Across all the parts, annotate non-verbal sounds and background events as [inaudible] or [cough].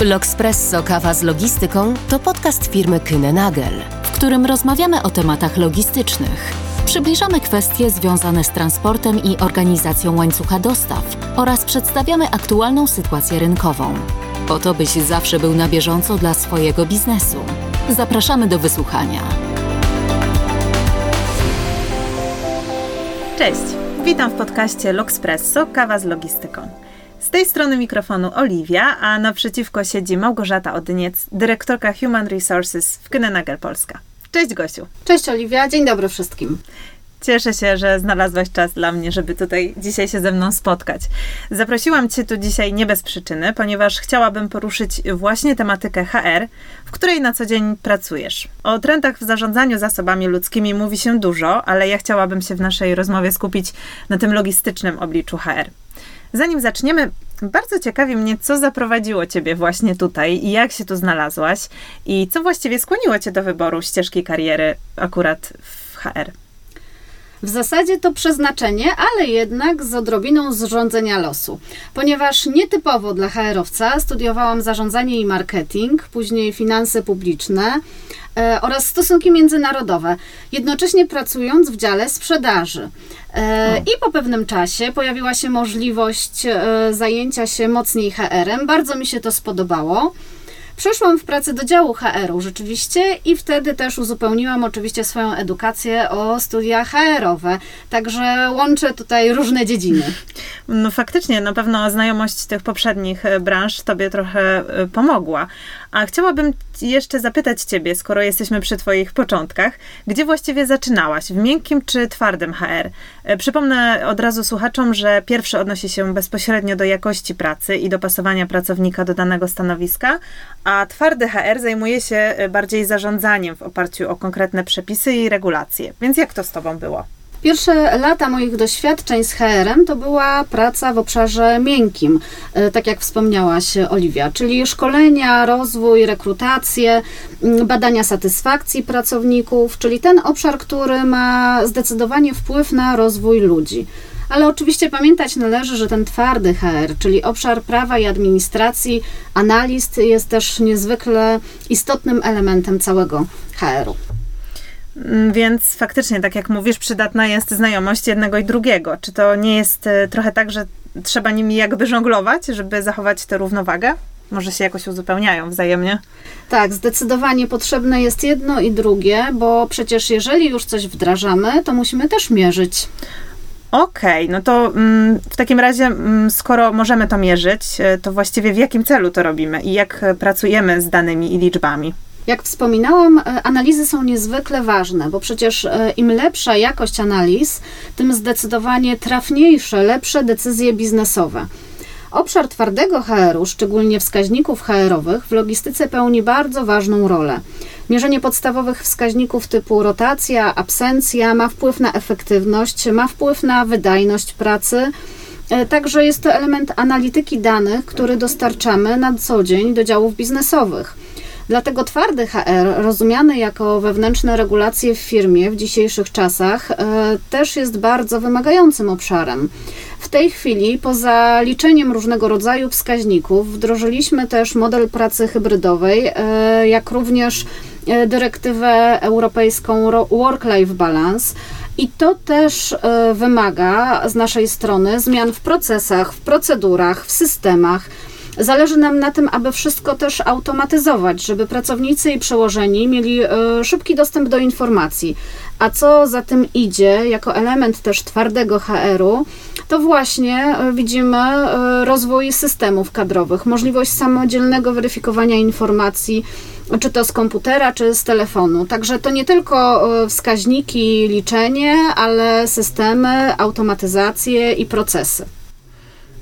L'Oxpresso Kawa z Logistyką to podcast firmy Kyne Nagel, w którym rozmawiamy o tematach logistycznych. Przybliżamy kwestie związane z transportem i organizacją łańcucha dostaw oraz przedstawiamy aktualną sytuację rynkową. Po to, byś zawsze był na bieżąco dla swojego biznesu. Zapraszamy do wysłuchania. Cześć, witam w podcaście L'Oxpresso Kawa z Logistyką. Z tej strony mikrofonu Oliwia, a naprzeciwko siedzi Małgorzata Odyniec, dyrektorka Human Resources w Kynenagel Polska. Cześć Gosiu. Cześć Oliwia, dzień dobry wszystkim. Cieszę się, że znalazłaś czas dla mnie, żeby tutaj dzisiaj się ze mną spotkać. Zaprosiłam Cię tu dzisiaj nie bez przyczyny, ponieważ chciałabym poruszyć właśnie tematykę HR, w której na co dzień pracujesz. O trendach w zarządzaniu zasobami ludzkimi mówi się dużo, ale ja chciałabym się w naszej rozmowie skupić na tym logistycznym obliczu HR. Zanim zaczniemy, bardzo ciekawi mnie, co zaprowadziło Ciebie właśnie tutaj i jak się tu znalazłaś i co właściwie skłoniło Cię do wyboru ścieżki kariery akurat w HR. W zasadzie to przeznaczenie, ale jednak z odrobiną zrządzenia losu. Ponieważ nietypowo dla HR-owca studiowałam zarządzanie i marketing, później finanse publiczne e, oraz stosunki międzynarodowe, jednocześnie pracując w dziale sprzedaży. E, I po pewnym czasie pojawiła się możliwość e, zajęcia się mocniej HR-em. Bardzo mi się to spodobało. Przeszłam w pracę do działu HR-u rzeczywiście i wtedy też uzupełniłam oczywiście swoją edukację o studia HR-owe. Także łączę tutaj różne dziedziny. No faktycznie, na pewno znajomość tych poprzednich e, branż Tobie trochę e, pomogła. A chciałabym jeszcze zapytać Ciebie, skoro jesteśmy przy Twoich początkach, gdzie właściwie zaczynałaś? W miękkim czy twardym HR? E, przypomnę od razu słuchaczom, że pierwszy odnosi się bezpośrednio do jakości pracy i dopasowania pracownika do danego stanowiska, a twardy HR zajmuje się bardziej zarządzaniem w oparciu o konkretne przepisy i regulacje. Więc jak to z Tobą było? Pierwsze lata moich doświadczeń z HR-em to była praca w obszarze miękkim, e, tak jak wspomniałaś Oliwia, czyli szkolenia, rozwój, rekrutacje, badania satysfakcji pracowników, czyli ten obszar, który ma zdecydowanie wpływ na rozwój ludzi. Ale oczywiście pamiętać należy, że ten twardy HR, czyli obszar prawa i administracji, analist jest też niezwykle istotnym elementem całego HR-u. Mm, więc faktycznie, tak jak mówisz, przydatna jest znajomość jednego i drugiego. Czy to nie jest e, trochę tak, że trzeba nimi jakby żonglować, żeby zachować tę równowagę? Może się jakoś uzupełniają wzajemnie? Tak, zdecydowanie potrzebne jest jedno i drugie, bo przecież jeżeli już coś wdrażamy, to musimy też mierzyć. Okej, okay, no to mm, w takim razie, mm, skoro możemy to mierzyć, e, to właściwie w jakim celu to robimy i jak pracujemy z danymi i liczbami? Jak wspominałam, e, analizy są niezwykle ważne, bo przecież e, im lepsza jakość analiz, tym zdecydowanie trafniejsze, lepsze decyzje biznesowe. Obszar twardego HR-u, szczególnie wskaźników HR-owych, w logistyce pełni bardzo ważną rolę. Mierzenie podstawowych wskaźników typu rotacja, absencja ma wpływ na efektywność, ma wpływ na wydajność pracy. E, także jest to element analityki danych, który dostarczamy na co dzień do działów biznesowych. Dlatego twardy HR, rozumiany jako wewnętrzne regulacje w firmie w dzisiejszych czasach, e, też jest bardzo wymagającym obszarem. W tej chwili, poza liczeniem różnego rodzaju wskaźników, wdrożyliśmy też model pracy hybrydowej, e, jak również e, dyrektywę europejską Work-Life Balance. I to też wymaga z naszej strony zmian w procesach, w procedurach, w systemach Zależy nam na tym, aby wszystko też automatyzować, żeby pracownicy i przełożeni mieli e, szybki dostęp do informacji. A co za tym idzie, jako element też twardego HR-u, to właśnie e, widzimy e, rozwój systemów kadrowych, możliwość samodzielnego weryfikowania informacji, czy to z komputera, czy z telefonu. Także to nie tylko wskaźniki, liczenie, ale systemy, automatyzacje i procesy.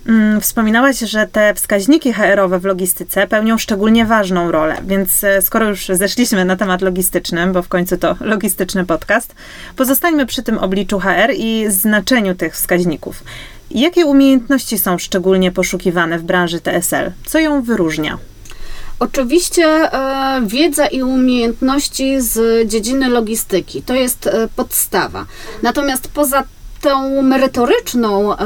Mm, wspominałaś, że te wskaźniki HR-owe w logistyce pełnią szczególnie ważną rolę, więc e, skoro już zeszliśmy na temat logistycznym, bo w końcu to [laughs] logistyczny podcast, pozostańmy przy tym obliczu HR i znaczeniu tych wskaźników. Jakie umiejętności są szczególnie poszukiwane w branży TSL? Co ją wyróżnia? Oczywiście e, wiedza i umiejętności z dziedziny logistyki to jest e, podstawa. Natomiast poza tą merytoryczną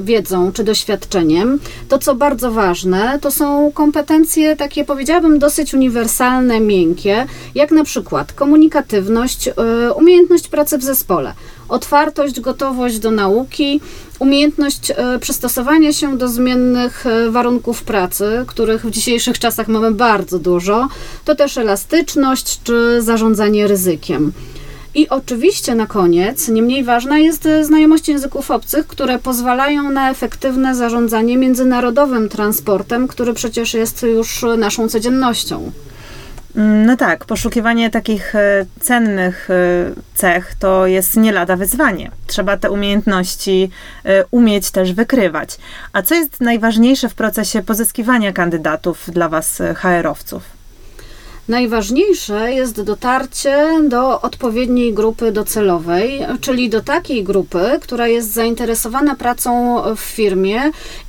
wiedzą czy doświadczeniem, to co bardzo ważne, to są kompetencje takie, powiedziałabym, dosyć uniwersalne, miękkie, jak na przykład komunikatywność, umiejętność pracy w zespole otwartość, gotowość do nauki, umiejętność e, przystosowania się do zmiennych e, warunków pracy, których w dzisiejszych czasach mamy bardzo dużo, to też elastyczność czy zarządzanie ryzykiem. I oczywiście na koniec, nie mniej ważna jest e, znajomość języków obcych, które pozwalają na efektywne zarządzanie międzynarodowym transportem, który przecież jest już naszą codziennością. No tak, poszukiwanie takich e, cennych e, cech to jest nie lada wyzwanie. Trzeba te umiejętności umieć też wykrywać. A co jest najważniejsze w procesie pozyskiwania kandydatów dla Was, HR-owców? Najważniejsze jest dotarcie do odpowiedniej grupy docelowej, czyli do takiej grupy, która jest zainteresowana pracą w firmie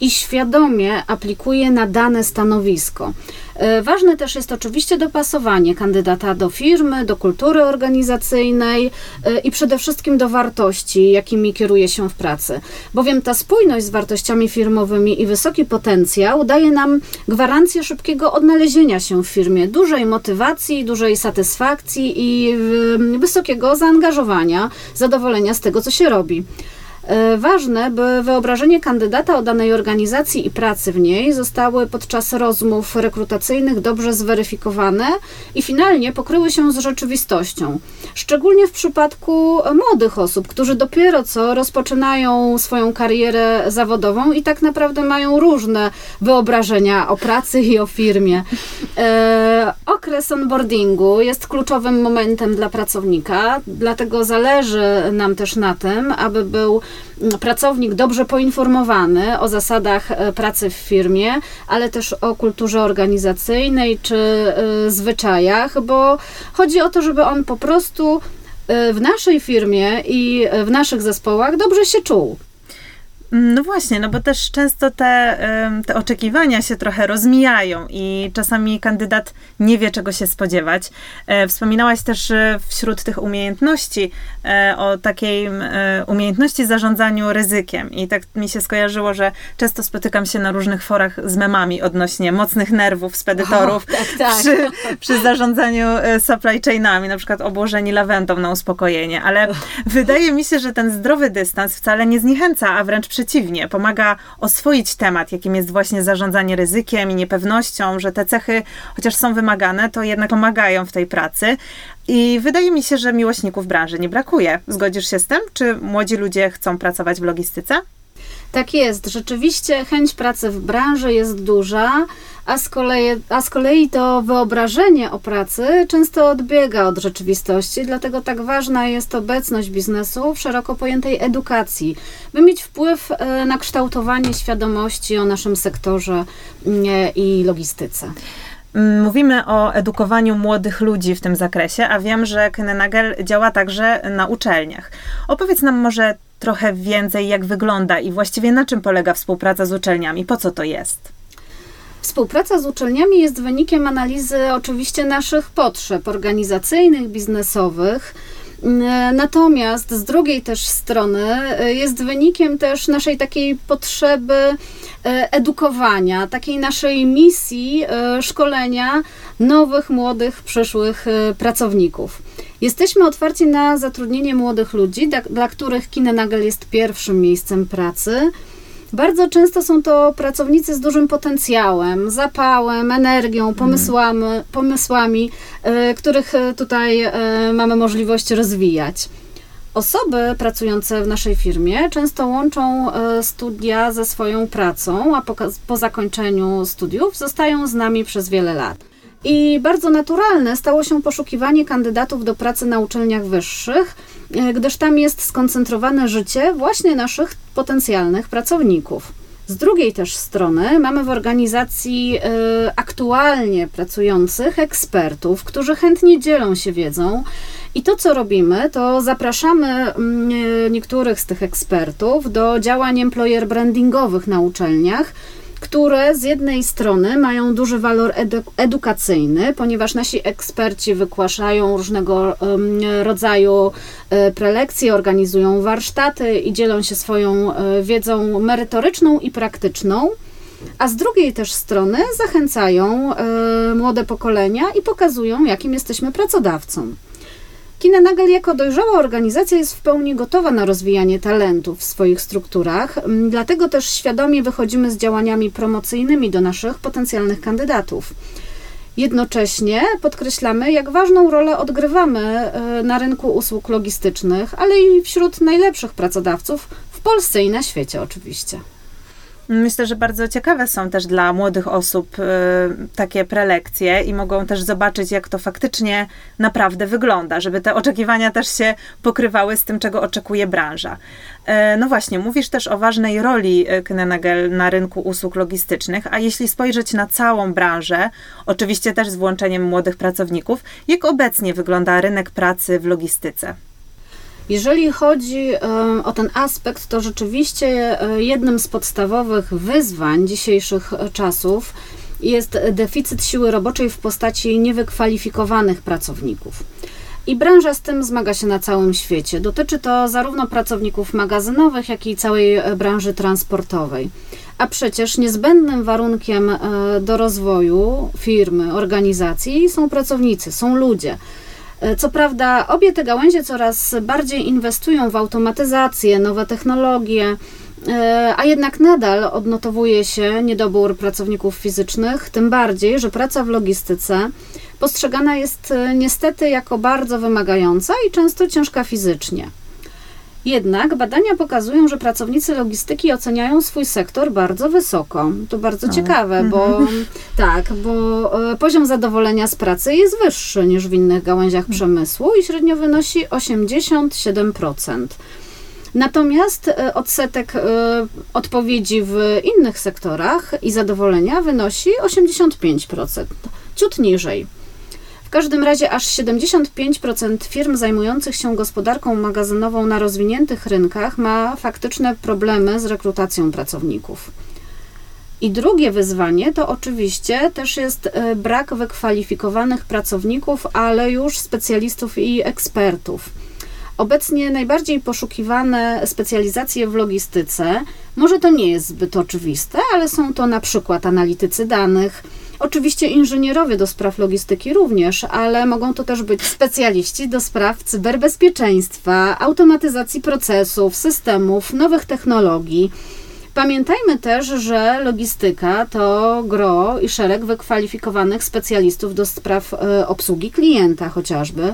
i świadomie aplikuje na dane stanowisko. E, ważne też jest oczywiście dopasowanie kandydata do firmy, do kultury organizacyjnej e, i przede wszystkim do wartości, jakimi kieruje się w pracy. Bowiem ta spójność z wartościami firmowymi i wysoki potencjał daje nam gwarancję szybkiego odnalezienia się w firmie, dużej motywacji, dużej satysfakcji i wysokiego zaangażowania, zadowolenia z tego, co się robi. E, ważne, by wyobrażenie kandydata o danej organizacji i pracy w niej zostały podczas rozmów rekrutacyjnych dobrze zweryfikowane i finalnie pokryły się z rzeczywistością. Szczególnie w przypadku młodych osób, którzy dopiero co rozpoczynają swoją karierę zawodową i tak naprawdę mają różne wyobrażenia o pracy i o firmie. E, okres onboardingu jest kluczowym momentem dla pracownika, dlatego zależy nam też na tym, aby był pracownik dobrze poinformowany o zasadach e, pracy w firmie, ale też o kulturze organizacyjnej czy e, zwyczajach, bo chodzi o to, żeby on po prostu e, w naszej firmie i w naszych zespołach dobrze się czuł. No właśnie, no bo też często te, te oczekiwania się trochę rozmijają i czasami kandydat nie wie, czego się spodziewać. E, wspominałaś też wśród tych umiejętności e, o takiej e, umiejętności zarządzaniu ryzykiem i tak mi się skojarzyło, że często spotykam się na różnych forach z memami odnośnie mocnych nerwów spedytorów tak, tak. [laughs] Przy, przy zarządzaniu supply chainami, na przykład obłożeni lawendą na uspokojenie, ale wydaje mi się, że ten zdrowy dystans wcale nie zniechęca, a wręcz przeciwnie, pomaga oswoić temat, jakim jest właśnie zarządzanie ryzykiem i niepewnością, że te cechy, chociaż są wymagane, to jednak pomagają w tej pracy. I wydaje mi się, że miłośników branży nie brakuje. Zgodzisz się z tym? Czy młodzi ludzie chcą pracować w logistyce? Tak jest, rzeczywiście chęć pracy w branży jest duża, a z, kolei, a z kolei to wyobrażenie o pracy często odbiega od rzeczywistości, dlatego tak ważna jest obecność biznesu w szeroko pojętej edukacji, by mieć wpływ e, na kształtowanie świadomości o naszym sektorze mm, i logistyce. Mm, mówimy o edukowaniu młodych ludzi w tym zakresie, a wiem, że Knenagel działa także na uczelniach. Opowiedz nam może trochę więcej, jak wygląda i właściwie na czym polega współpraca z uczelniami, po co to jest? Współpraca z uczelniami jest wynikiem analizy oczywiście naszych potrzeb organizacyjnych, biznesowych. Natomiast z drugiej też strony e, jest wynikiem też naszej takiej potrzeby e, edukowania, takiej naszej misji e, szkolenia nowych, młodych, przyszłych pracowników. Jesteśmy otwarci na zatrudnienie młodych ludzi, dla, których Kinenagel jest pierwszym miejscem pracy. Bardzo często są to pracownicy z dużym potencjałem, zapałem, energią, pomysłami, pomysłami y, których y, tutaj y, mamy możliwość rozwijać. Osoby pracujące w naszej firmie często łączą studia ze swoją pracą, a po, po zakończeniu studiów zostają z nami przez wiele lat. I bardzo naturalne stało się poszukiwanie kandydatów do pracy na uczelniach wyższych, e, gdyż tam jest skoncentrowane życie właśnie naszych potencjalnych pracowników. Z drugiej też strony mamy w organizacji y, aktualnie pracujących ekspertów, którzy chętnie dzielą się wiedzą. I to, co robimy, to zapraszamy y, niektórych z tych ekspertów do działań employer brandingowych na uczelniach, które z jednej strony mają duży walor edu edukacyjny, ponieważ nasi eksperci wygłaszają różnego rodzaju e, prelekcje, organizują warsztaty i dzielą się swoją e, wiedzą merytoryczną i praktyczną. A z drugiej też strony zachęcają e, młode pokolenia i pokazują, jakim jesteśmy pracodawcą. Kinenagel jako dojrzała organizacja jest w pełni gotowa na rozwijanie talentów w swoich strukturach, mm, dlatego też świadomie wychodzimy z działaniami promocyjnymi do naszych potencjalnych kandydatów. Jednocześnie podkreślamy, jak ważną rolę odgrywamy e, na rynku usług logistycznych, ale i wśród najlepszych pracodawców w Polsce i na świecie oczywiście. Myślę, że bardzo ciekawe są też dla młodych osób y, takie prelekcje i mogą też zobaczyć, jak to faktycznie naprawdę wygląda, żeby te oczekiwania też się pokrywały z tym, czego oczekuje branża. Y, no właśnie, mówisz też o ważnej roli y, Knenagel na rynku usług logistycznych, a jeśli spojrzeć na całą branżę, oczywiście też z włączeniem młodych pracowników, jak obecnie wygląda rynek pracy w logistyce? Jeżeli chodzi o ten aspekt, to rzeczywiście e, jednym z podstawowych wyzwań dzisiejszych czasów jest deficyt siły roboczej w postaci niewykwalifikowanych pracowników. I branża z tym zmaga się na całym świecie. Dotyczy to zarówno pracowników magazynowych, jak i całej e, branży transportowej. A przecież niezbędnym warunkiem e, do rozwoju firmy, organizacji są pracownicy, są ludzie. E, co prawda, obie te gałęzie coraz bardziej inwestują w automatyzację, nowe technologie, e, a jednak nadal odnotowuje się niedobór pracowników fizycznych, tym bardziej, że praca w logistyce postrzegana jest e, niestety jako bardzo wymagająca i często ciężka fizycznie. Jednak badania pokazują, że pracownicy logistyki oceniają swój sektor bardzo wysoko. To bardzo ciekawe, bo mhm. [laughs] tak, bo e, poziom zadowolenia z pracy jest wyższy niż w innych gałęziach mhm. przemysłu i średnio wynosi 87%. Natomiast e, odsetek e, odpowiedzi w innych sektorach i zadowolenia wynosi 85%, ciut niżej. W każdym razie aż 75% firm zajmujących się gospodarką magazynową na rozwiniętych rynkach ma faktyczne problemy z rekrutacją pracowników. I drugie wyzwanie to oczywiście też jest e, brak wykwalifikowanych pracowników, ale już specjalistów i ekspertów. Obecnie najbardziej poszukiwane specjalizacje w logistyce, może to nie jest zbyt oczywiste, ale są to na przykład analitycy danych, Oczywiście inżynierowie do spraw logistyki również, ale mogą to też być specjaliści do spraw cyberbezpieczeństwa, automatyzacji procesów, systemów, nowych technologii. Pamiętajmy też, że logistyka to gro i szereg wykwalifikowanych specjalistów do spraw e, obsługi klienta chociażby,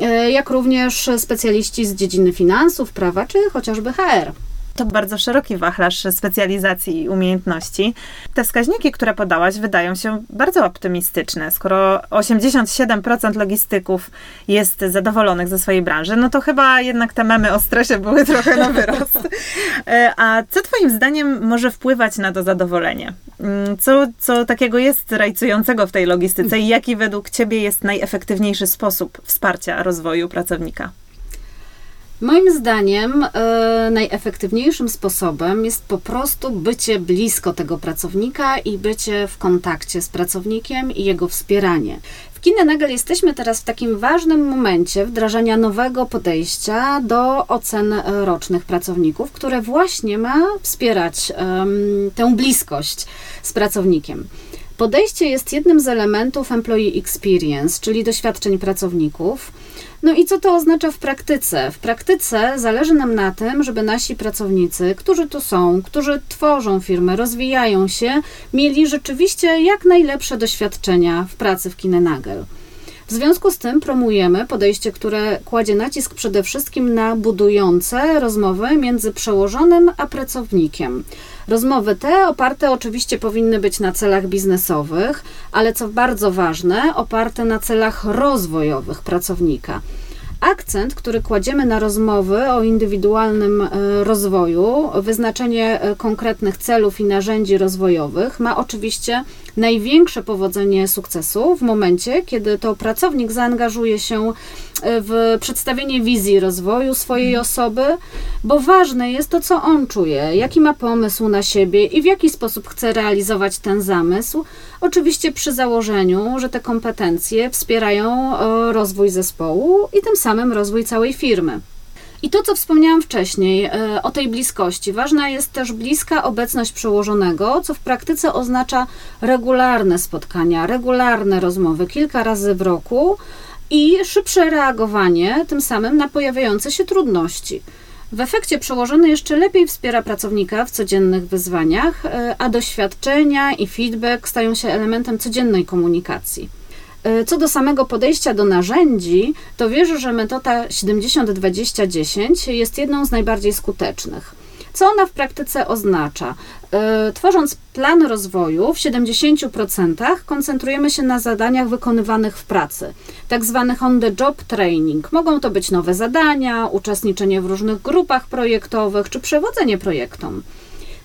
e, jak również specjaliści z dziedziny finansów, prawa czy chociażby HR. To bardzo szeroki wachlarz specjalizacji i umiejętności. Te wskaźniki, które podałaś, wydają się bardzo optymistyczne. Skoro 87% logistyków jest zadowolonych ze swojej branży, no to chyba jednak te memy o stresie były trochę na wyrost. E, a co Twoim zdaniem może wpływać na to zadowolenie? Mm, co, co takiego jest rajcującego w tej logistyce i jaki według Ciebie jest najefektywniejszy sposób wsparcia rozwoju pracownika? Moim zdaniem e, najefektywniejszym sposobem jest po prostu bycie blisko tego pracownika i bycie w kontakcie z pracownikiem i jego wspieranie. W Kinenagel jesteśmy teraz w takim ważnym momencie wdrażania nowego podejścia do ocen rocznych pracowników, które właśnie ma wspierać tę bliskość z pracownikiem. Podejście jest jednym z elementów employee experience, czyli doświadczeń pracowników. No i co to oznacza w praktyce? W praktyce zależy nam na tym, żeby nasi pracownicy, którzy tu są, którzy tworzą firmy, rozwijają się, mieli rzeczywiście jak najlepsze doświadczenia w pracy w Kinenagel. W związku z tym promujemy podejście, które kładzie nacisk przede wszystkim na budujące rozmowy między przełożonym a pracownikiem. Rozmowy te oparte oczywiście powinny być na celach biznesowych, ale co bardzo ważne, oparte na celach rozwojowych pracownika. Akcent, który kładziemy na rozmowy o indywidualnym e, rozwoju, wyznaczenie e, konkretnych celów i narzędzi rozwojowych ma oczywiście największe powodzenie sukcesu w momencie, kiedy to pracownik zaangażuje się w przedstawienie wizji rozwoju swojej osoby, bo ważne jest to, co on czuje, jaki ma pomysł na siebie i w jaki sposób chce realizować ten zamysł. Oczywiście przy założeniu, że te kompetencje wspierają rozwój zespołu i tym samym rozwój całej firmy. I to, co wspomniałam wcześniej e, o tej bliskości. Ważna jest też bliska obecność przełożonego, co w praktyce oznacza regularne spotkania, regularne rozmowy kilka razy w roku i szybsze reagowanie tym samym na pojawiające się trudności. W efekcie przełożony jeszcze lepiej wspiera pracownika w codziennych wyzwaniach, e, a doświadczenia i feedback stają się elementem codziennej komunikacji. E, co do samego podejścia do narzędzi, to wierzę, że metoda 70-20-10 jest jedną z najbardziej skutecznych. Co ona w praktyce oznacza? E, tworząc plan rozwoju, w 70% koncentrujemy się na zadaniach wykonywanych w pracy, tak zwanych on-the-job training. Mogą to być nowe zadania, uczestniczenie w różnych grupach projektowych czy przewodzenie projektom.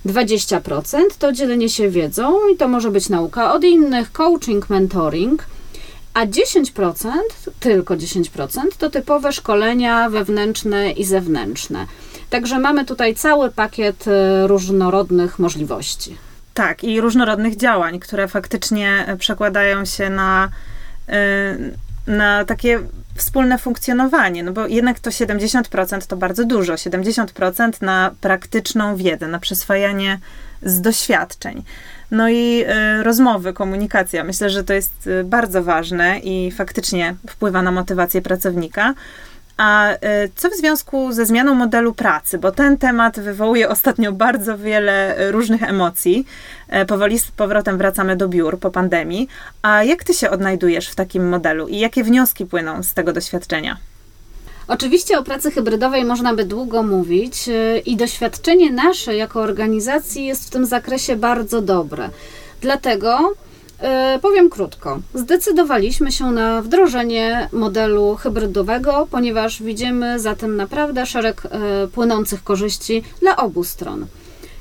20% to dzielenie się wiedzą i to może być nauka od innych, coaching, mentoring – a 10%, tylko 10% to typowe szkolenia wewnętrzne i zewnętrzne. Także mamy tutaj cały pakiet e, różnorodnych możliwości. Tak, i różnorodnych działań, które faktycznie przekładają się na, e, na takie wspólne funkcjonowanie, no bo jednak to 70% to bardzo dużo, 70% na praktyczną wiedzę, na przyswajanie z doświadczeń. No i y, rozmowy, komunikacja. Myślę, że to jest y, bardzo ważne i faktycznie wpływa na motywację pracownika. A y, co w związku ze zmianą modelu pracy? Bo ten temat wywołuje ostatnio bardzo wiele różnych emocji. E, powoli z powrotem wracamy do biur po pandemii. A jak ty się odnajdujesz w takim modelu i jakie wnioski płyną z tego doświadczenia? Oczywiście o pracy hybrydowej można by długo mówić i doświadczenie nasze jako organizacji jest w tym zakresie bardzo dobre. Dlatego y, powiem krótko. Zdecydowaliśmy się na wdrożenie modelu hybrydowego, ponieważ widzimy za tym naprawdę szereg y, płynących korzyści dla obu stron.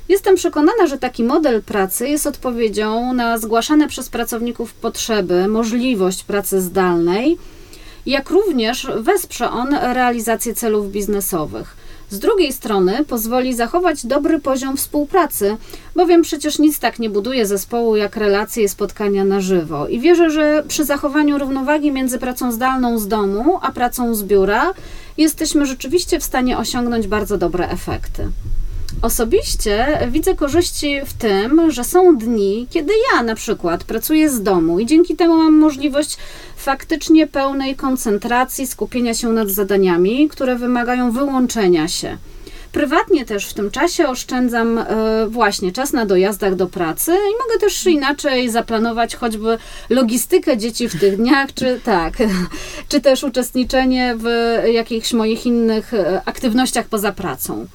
Jestem przekonana, że taki model pracy jest odpowiedzią na zgłaszane przez pracowników potrzeby, możliwość pracy zdalnej jak również wesprze on realizację celów biznesowych. Z drugiej strony pozwoli zachować dobry poziom współpracy, bowiem przecież nic tak nie buduje zespołu jak relacje i spotkania na żywo. I wierzę, że przy zachowaniu równowagi między pracą zdalną z domu a pracą z biura jesteśmy rzeczywiście w stanie osiągnąć bardzo dobre efekty. Osobiście widzę korzyści w tym, że są dni, kiedy ja na przykład pracuję z domu i dzięki temu mam możliwość faktycznie pełnej koncentracji, skupienia się nad zadaniami, które wymagają wyłączenia się. Prywatnie też w tym czasie oszczędzam e, właśnie czas na dojazdach do pracy i mogę też inaczej zaplanować choćby logistykę dzieci w tych dniach, czy [laughs] tak, czy też uczestniczenie w jakichś moich innych e, aktywnościach poza pracą.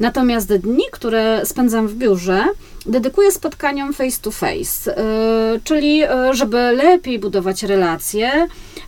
Natomiast dni, które spędzam w biurze, dedykuję spotkaniom face to face, yy, czyli yy, żeby lepiej budować relacje,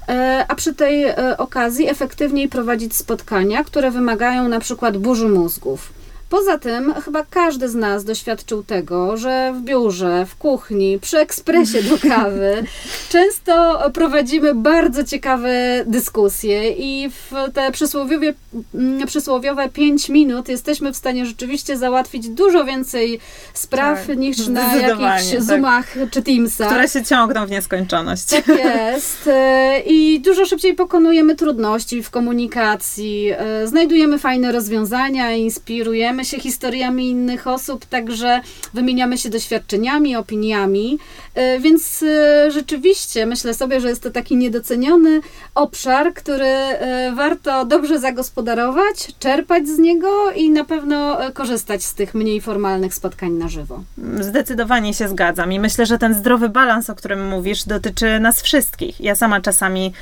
yy, a przy tej okazji efektywniej prowadzić spotkania, które wymagają na przykład burzy mózgów. Poza tym, chyba każdy z nas doświadczył tego, że w biurze, w kuchni, przy ekspresie do kawy [laughs] często prowadzimy bardzo ciekawe dyskusje i w te przysłowiowe, mm, przysłowiowe 5 minut jesteśmy w stanie rzeczywiście załatwić dużo więcej spraw tak, niż na jakichś tak. Zoomach czy Teamsach. Które się ciągną w nieskończoność. Tak jest. E, I dużo szybciej pokonujemy trudności w komunikacji, e, znajdujemy fajne rozwiązania, inspirujemy dzielimy się historiami innych osób, także wymieniamy się doświadczeniami, opiniami, e, więc e, rzeczywiście myślę sobie, że jest to taki niedoceniony obszar, który e, warto dobrze zagospodarować, czerpać z niego i na pewno korzystać z tych mniej formalnych spotkań na żywo. Zdecydowanie się zgadzam i myślę, że ten zdrowy balans, o którym mówisz, dotyczy nas wszystkich. Ja sama czasami,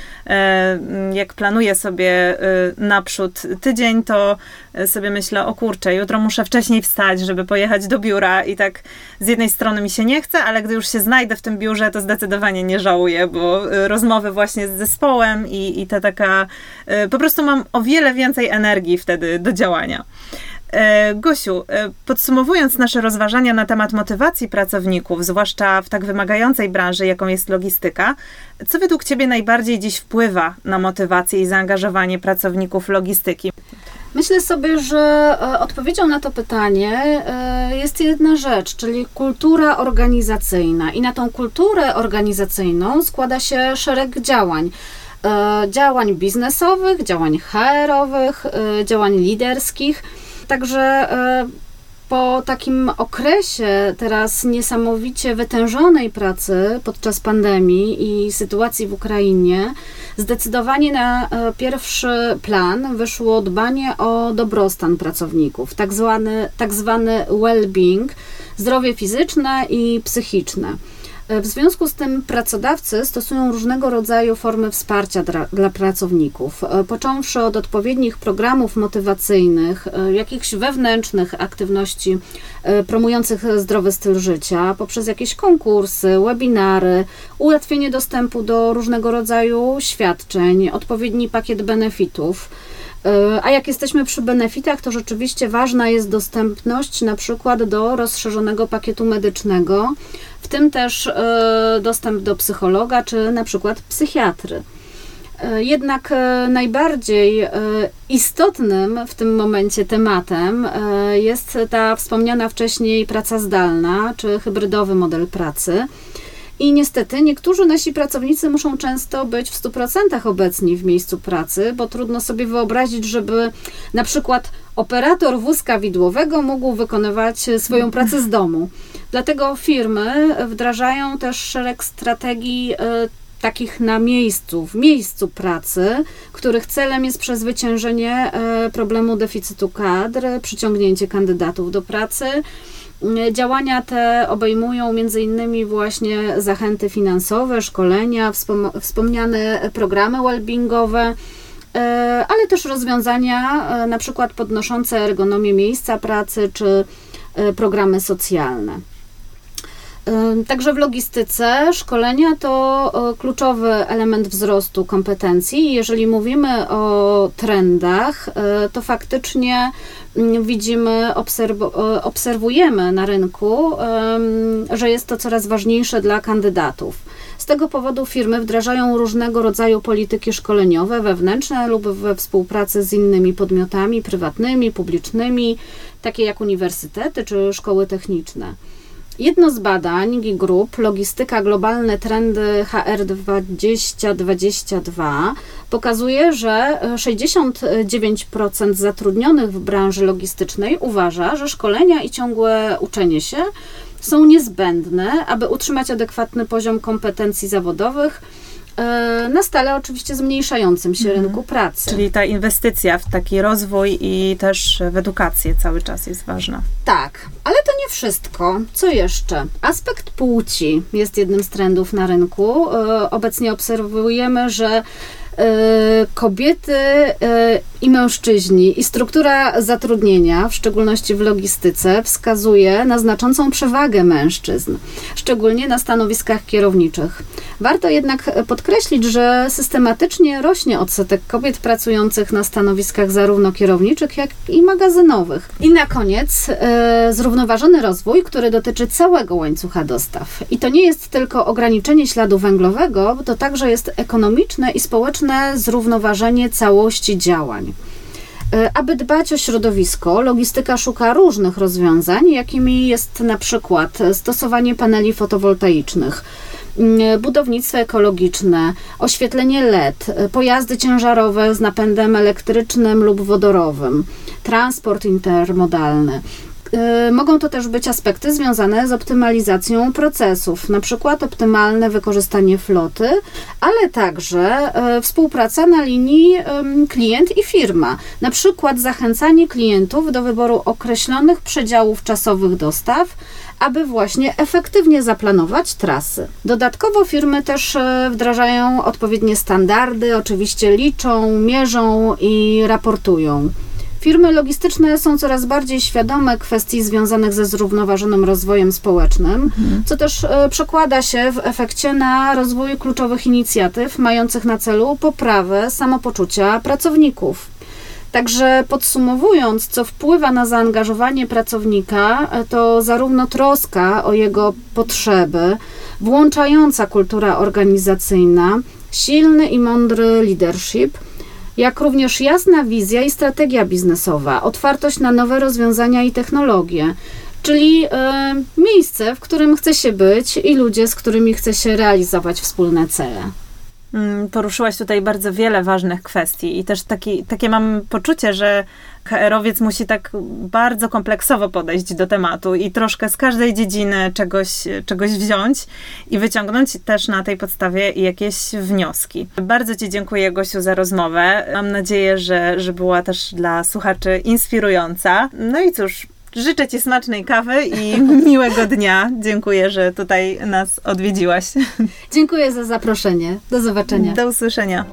jak planuję sobie naprzód tydzień, to sobie myślę, o kurczę, jutro muszę wcześniej wstać, żeby pojechać do biura i tak z jednej strony mi się nie chce, ale gdy już się znajdę w tym biurze, to zdecydowanie nie żałuję, bo y, rozmowy właśnie z zespołem i, i ta taka, y, po prostu mam o wiele więcej energii wtedy do działania. E, Gosiu, e, podsumowując nasze rozważania na temat motywacji pracowników, zwłaszcza w tak wymagającej branży, jaką jest logistyka, co według Ciebie najbardziej dziś wpływa na motywację i zaangażowanie pracowników logistyki? Myślę sobie, że e, odpowiedzią na to pytanie jest jedna rzecz, czyli kultura organizacyjna. I na tą kulturę organizacyjną składa się szereg działań działań biznesowych, działań HR-owych, działań liderskich. Także e, po takim okresie teraz niesamowicie wytężonej pracy podczas pandemii i sytuacji w Ukrainie, zdecydowanie na e, pierwszy plan wyszło dbanie o dobrostan pracowników, tak zwany, tak zwany well-being, zdrowie fizyczne i psychiczne. W związku z tym pracodawcy stosują różnego rodzaju formy wsparcia dla, dla, pracowników, e, począwszy od odpowiednich programów motywacyjnych, e, jakichś wewnętrznych aktywności e, promujących zdrowy styl życia, poprzez jakieś konkursy, webinary, ułatwienie dostępu do różnego rodzaju świadczeń, odpowiedni pakiet benefitów. A jak jesteśmy przy benefitach, to rzeczywiście ważna jest dostępność na przykład do rozszerzonego pakietu medycznego, w tym też e, dostęp do psychologa czy na przykład psychiatry. E, jednak e, najbardziej istotnym w tym momencie tematem jest ta wspomniana wcześniej praca zdalna czy hybrydowy model pracy. I niestety niektórzy nasi pracownicy muszą często być w 100% obecni w miejscu pracy, bo trudno sobie wyobrazić, żeby na przykład operator wózka widłowego mógł wykonywać swoją pracę z domu. Dlatego firmy wdrażają też szereg strategii e, takich na miejscu, w miejscu pracy, których celem jest przezwyciężenie e, problemu deficytu kadr, przyciągnięcie kandydatów do pracy. E, działania te obejmują m.in. właśnie zachęty finansowe, szkolenia, wspomniane programy wellbeingowe, ale też rozwiązania na przykład podnoszące ergonomię miejsca pracy czy programy socjalne. Także w logistyce szkolenia to kluczowy element wzrostu kompetencji. Jeżeli mówimy o trendach, e, to faktycznie mm, widzimy, obserwujemy na rynku, że jest to coraz ważniejsze dla kandydatów. Z tego powodu firmy wdrażają różnego rodzaju polityki szkoleniowe, wewnętrzne lub we współpracy z innymi podmiotami prywatnymi, publicznymi, takie jak uniwersytety czy szkoły techniczne. Jedno z badań Group, Logistyka Globalne Trendy HR 2022, pokazuje, że 69% zatrudnionych w branży logistycznej uważa, że szkolenia i ciągłe uczenie się są niezbędne, aby utrzymać adekwatny poziom kompetencji zawodowych na stale oczywiście zmniejszającym się mhm. rynku pracy. Czyli ta inwestycja w taki rozwój i też w edukację cały czas jest ważna. Tak, ale to nie wszystko. Co jeszcze? Aspekt płci jest jednym z trendów na rynku. E, obecnie obserwujemy, że E, kobiety e, i mężczyźni i struktura zatrudnienia, w szczególności w logistyce, wskazuje na znaczącą przewagę mężczyzn, szczególnie na stanowiskach kierowniczych. Warto jednak podkreślić, że systematycznie rośnie odsetek kobiet pracujących na stanowiskach zarówno kierowniczych, jak i magazynowych. I na koniec e, zrównoważony rozwój, który dotyczy całego łańcucha dostaw. I to nie jest tylko ograniczenie śladu węglowego, to także jest ekonomiczne i społeczne zrównoważenie całości działań. E, aby dbać o środowisko, logistyka szuka różnych rozwiązań, jakimi jest na przykład stosowanie paneli fotowoltaicznych, mm, budownictwo ekologiczne, oświetlenie LED, pojazdy ciężarowe z napędem elektrycznym lub wodorowym, transport intermodalny. Y, mogą to też być aspekty związane z optymalizacją procesów, na przykład optymalne wykorzystanie floty, ale także y, współpraca na linii klient i firma, na przykład zachęcanie klientów do wyboru określonych przedziałów czasowych dostaw, aby właśnie efektywnie zaplanować trasy. Dodatkowo firmy też y, wdrażają odpowiednie standardy, oczywiście liczą, mierzą i raportują. Firmy logistyczne są coraz bardziej świadome kwestii związanych ze zrównoważonym rozwojem społecznym, mhm. co też e, przekłada się w efekcie na rozwój kluczowych inicjatyw mających na celu poprawę samopoczucia pracowników. Także podsumowując, co wpływa na zaangażowanie pracownika, to zarówno troska o jego potrzeby, włączająca kultura organizacyjna, silny i mądry leadership, jak również jasna wizja i strategia biznesowa, otwartość na nowe rozwiązania i technologie, czyli y, miejsce, w którym chce się być i ludzie, z którymi chce się realizować wspólne cele. Mm, poruszyłaś tutaj bardzo wiele ważnych kwestii i też taki, takie mam poczucie, że HR-owiec musi tak bardzo kompleksowo podejść do tematu i troszkę z każdej dziedziny czegoś, czegoś wziąć i wyciągnąć też na tej podstawie jakieś wnioski. Bardzo Ci dziękuję, Gosiu, za rozmowę. Mam nadzieję, że, że była też dla słuchaczy inspirująca. No i cóż, Życzę Ci smacznej kawy i [laughs] miłego dnia. Dziękuję, że tutaj nas odwiedziłaś. Dziękuję za zaproszenie. Do zobaczenia. Do usłyszenia.